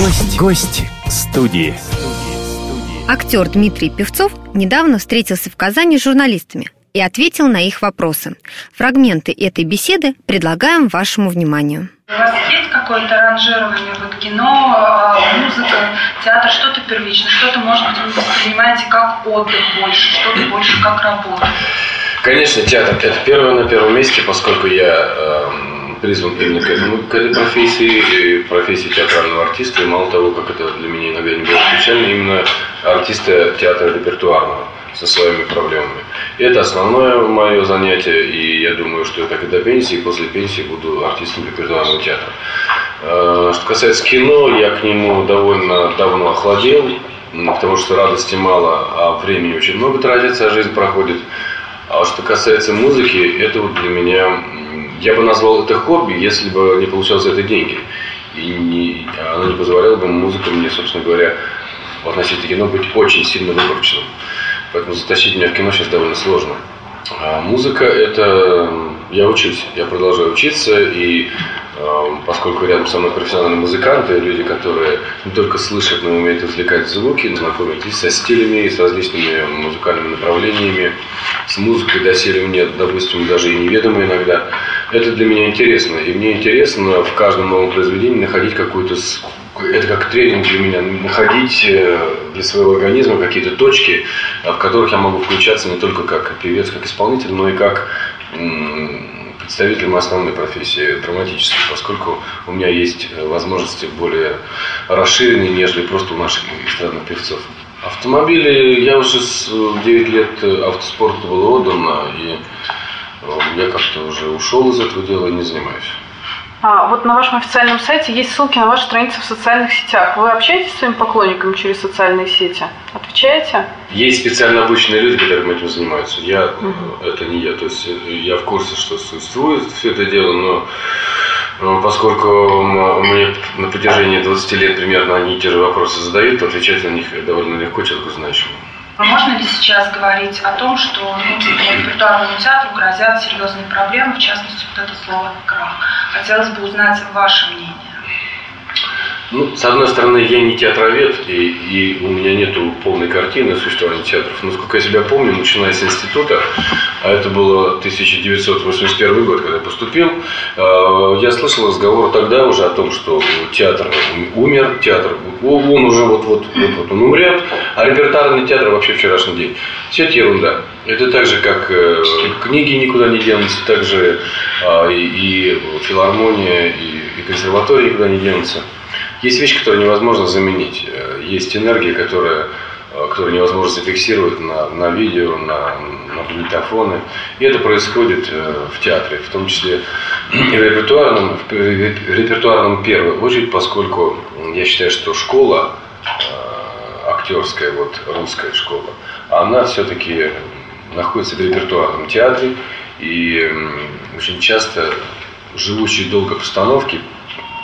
Гость, гость студии. Актер Дмитрий Певцов недавно встретился в Казани с журналистами и ответил на их вопросы. Фрагменты этой беседы предлагаем вашему вниманию. У вас есть какое-то ранжирование вот кино, а, музыка, театр, что-то первично, что-то, может быть, вы воспринимаете как отдых больше, что-то больше как работу? Конечно, театр – это первое на первом месте, поскольку я э, призван именно к, этому, к этой профессии, профессии театрального артиста, и мало того, как это для меня иногда не было печально, именно артиста театра репертуарного со своими проблемами. И это основное мое занятие, и я думаю, что я так и до пенсии, и после пенсии буду артистом репертуарного театра. Э, что касается кино, я к нему довольно давно охладел, потому что радости мало, а времени очень много тратится, а жизнь проходит. А что касается музыки, это вот для меня, я бы назвал это хобби, если бы не получалось это деньги. И не, оно не позволяло бы музыка мне, собственно говоря, в относительно кино быть очень сильно выборочным. Поэтому затащить меня в кино сейчас довольно сложно. А музыка это... Я учусь, я продолжаю учиться, и Эм, поскольку рядом со мной профессиональные музыканты, люди, которые не только слышат, но и умеют извлекать звуки, знакомитесь со стилями, с различными музыкальными направлениями, с музыкой доселе мне, допустим, даже и неведомо иногда. Это для меня интересно. И мне интересно в каждом новом произведении находить какую-то это как тренинг для меня, находить э, для своего организма какие-то точки, в которых я могу включаться не только как певец, как исполнитель, но и как представителем основной профессии драматической, поскольку у меня есть э, возможности более расширенные, нежели просто у наших эстрадных певцов. Автомобили, я уже с 9 э, лет э, автоспорту было отдано, и я как-то уже ушел из этого дела и не занимаюсь. А, вот на вашем официальном сайте есть ссылки на ваши страницы в социальных сетях. Вы общаетесь с своими поклонниками через социальные сети? Отвечаете? Есть специально обученные люди, которые этим занимаются. Я, угу. это не я. То есть э, я в курсе, что существует все это дело, но э, поскольку мне на протяжении 20 лет примерно они те же вопросы задают, то отвечать на них довольно легко человеку знающему. Можно ли сейчас говорить о том, что ну, репертуарному театру грозят серьезные проблемы, в частности, вот это слово «крах»? Хотелось бы узнать ваше мнение. Ну, с одной стороны, я не театровед, и, и у меня нет полной картины существования театров. Но, сколько я себя помню, начиная с института, а это было 1981 год, когда я поступил, а, я слышал разговор тогда уже о том, что театр умер, театр, он уже вот-вот вот, он умрет, а репертуарный театр вообще вчерашний день. Все это ерунда. Это так же, как э, книги никуда не денутся, так же а, и, и филармония, и, и консерватория никуда не денутся. Есть вещи, которые невозможно заменить. Э, есть энергия, которая, э, которую невозможно зафиксировать на, на видео, на, на магнитофоны. И это происходит э, в театре, в том числе и в репертуарном, в репертуарном в первую очередь, поскольку я считаю, что школа актерская, вот русская школа, она все-таки находится в репертуарном театре, и очень часто живущие долго постановки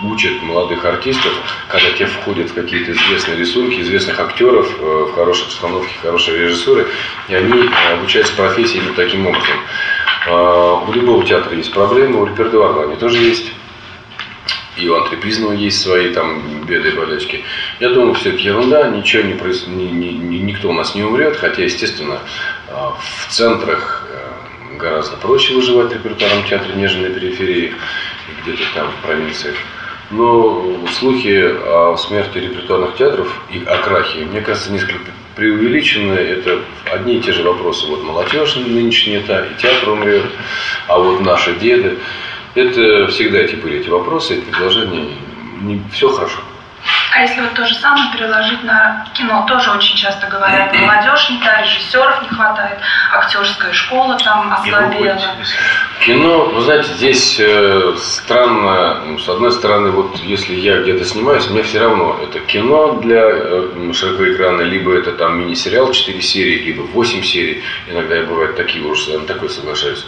учат молодых артистов, когда те входят в какие-то известные рисунки, известных актеров, э, в хорошей постановке, хорошей режиссуры, и они э, обучаются профессии именно таким образом. А, у любого театра есть проблемы, у репертуарного они тоже есть. И у антрепризного есть свои там беды и болячки. Я думаю, все это ерунда, ничего не проис... ни, ни, ни, никто у нас не умрет, хотя, естественно, а, в центрах э, гораздо проще выживать в репертуарном театре, нежели на периферии, где-то там в провинциях. Но слухи о смерти репертуарных театров и о крахе, мне кажется, несколько преувеличены. Это одни и те же вопросы. Вот молодежь нынешняя, та, и театр умрет, а вот наши деды. Это всегда эти были эти вопросы, эти предложения. Не, все хорошо. А если вот то же самое переложить на кино, тоже очень часто говорят, молодежь та, режиссеров не хватает, актерская школа там ослабела. Кино, вы знаете, здесь э, странно, ну, с одной стороны, вот если я где-то снимаюсь, мне все равно, это кино для э, широкого экрана, либо это там мини-сериал 4 серии, либо 8 серий, иногда я бывает такие ужасы, я на такое соглашаюсь.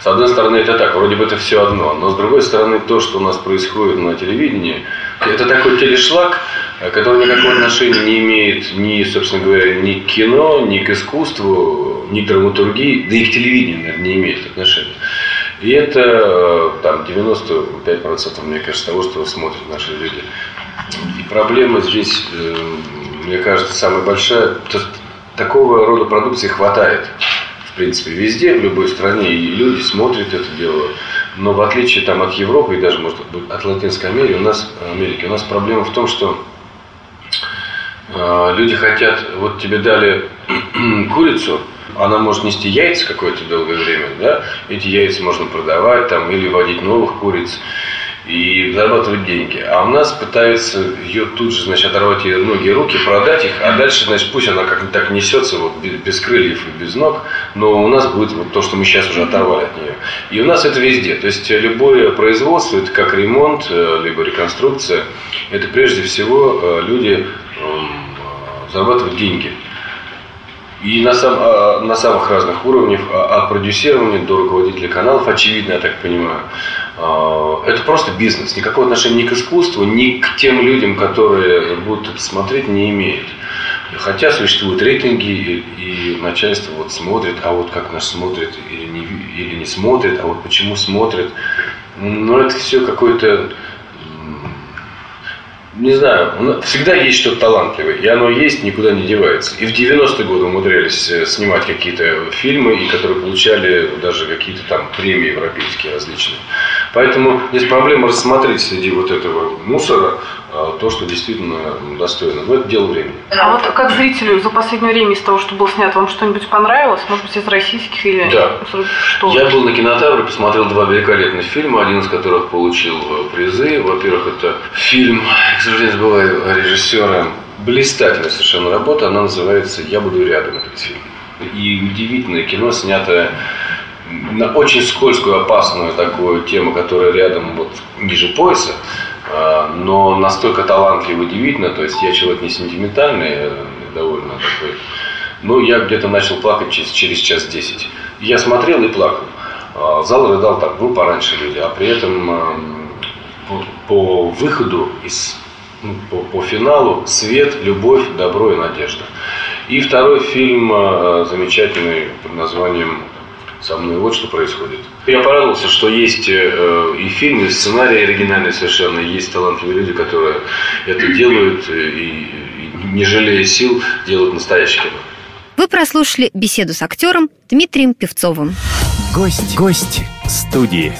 С одной стороны, это так, вроде бы это все одно, но с другой стороны, то, что у нас происходит на телевидении, это такой телешлаг, который никакого отношения не имеет ни, собственно говоря, ни к кино, ни к искусству, ни к драматургии, да и к телевидению, наверное, не имеет отношения. И это там 95% мне кажется того, что смотрят наши люди. И проблема здесь, э, мне кажется, самая большая. Такого рода продукции хватает. В принципе, везде, в любой стране, и люди смотрят это дело. Но в отличие там, от Европы и даже, может быть, от Латинской Америки, у нас, Америки, у нас проблема в том, что э, люди хотят, вот тебе дали курицу, она может нести яйца какое-то долгое время, да, эти яйца можно продавать там или вводить новых куриц и зарабатывать деньги. А у нас пытаются ее тут же, значит, оторвать ей ноги и руки, продать их, а дальше, значит, пусть она как-то так несется, вот, без крыльев и без ног, но у нас будет вот то, что мы сейчас уже оторвали от нее. И у нас это везде. То есть любое производство, это как ремонт, э, либо реконструкция, это прежде всего э, люди эм, зарабатывают деньги. И на, сам, а, на самых разных уровнях, а, от продюсирования до руководителя каналов, очевидно, я так понимаю. А, это просто бизнес. Никакого отношения ни к искусству, ни к тем людям, которые будут это смотреть, не имеет. Хотя существуют рейтинги, и, начальство вот смотрит, а вот как нас смотрит или не, или не смотрит, а вот почему смотрит. Но это все какой-то не знаю, всегда есть что-то талантливое, и оно есть, никуда не девается. И в 90-е годы умудрялись э, снимать какие-то фильмы, и которые получали даже какие-то там премии европейские различные. Поэтому есть проблема рассмотреть среди вот этого мусора а, то, что действительно достойно. Но это дело времени. А вот как зрителю за последнее время из того, что было снято, вам что-нибудь понравилось? Может быть, из российских или да. что? Я был на кинотавре, посмотрел два великолепных фильма, один из которых получил э, призы. Во-первых, это фильм, к сожалению, забываю режиссера, блистательная совершенно работа, она называется «Я буду рядом», этот фильм. И удивительное кино, снятое на очень скользкую, опасную такую тему, которая рядом вот ниже пояса, а, но настолько талантливо, удивительно, то есть я человек не сентиментальный, э, довольно такой, ну, я где-то начал плакать через, через час десять. Я смотрел и плакал. А, зал рыдал так, был пораньше люди, а при этом по, по выходу из ну, по, по финалу свет, любовь, добро и надежда. И второй фильм э, замечательный под названием со мной. Вот что происходит. Я порадовался, что есть э, и фильм, и сценарий оригинальный совершенно, и есть талантливые люди, которые это делают и, и не жалея сил делают настоящее кино. Вы прослушали беседу с актером Дмитрием Певцовым. Гость, гость студии.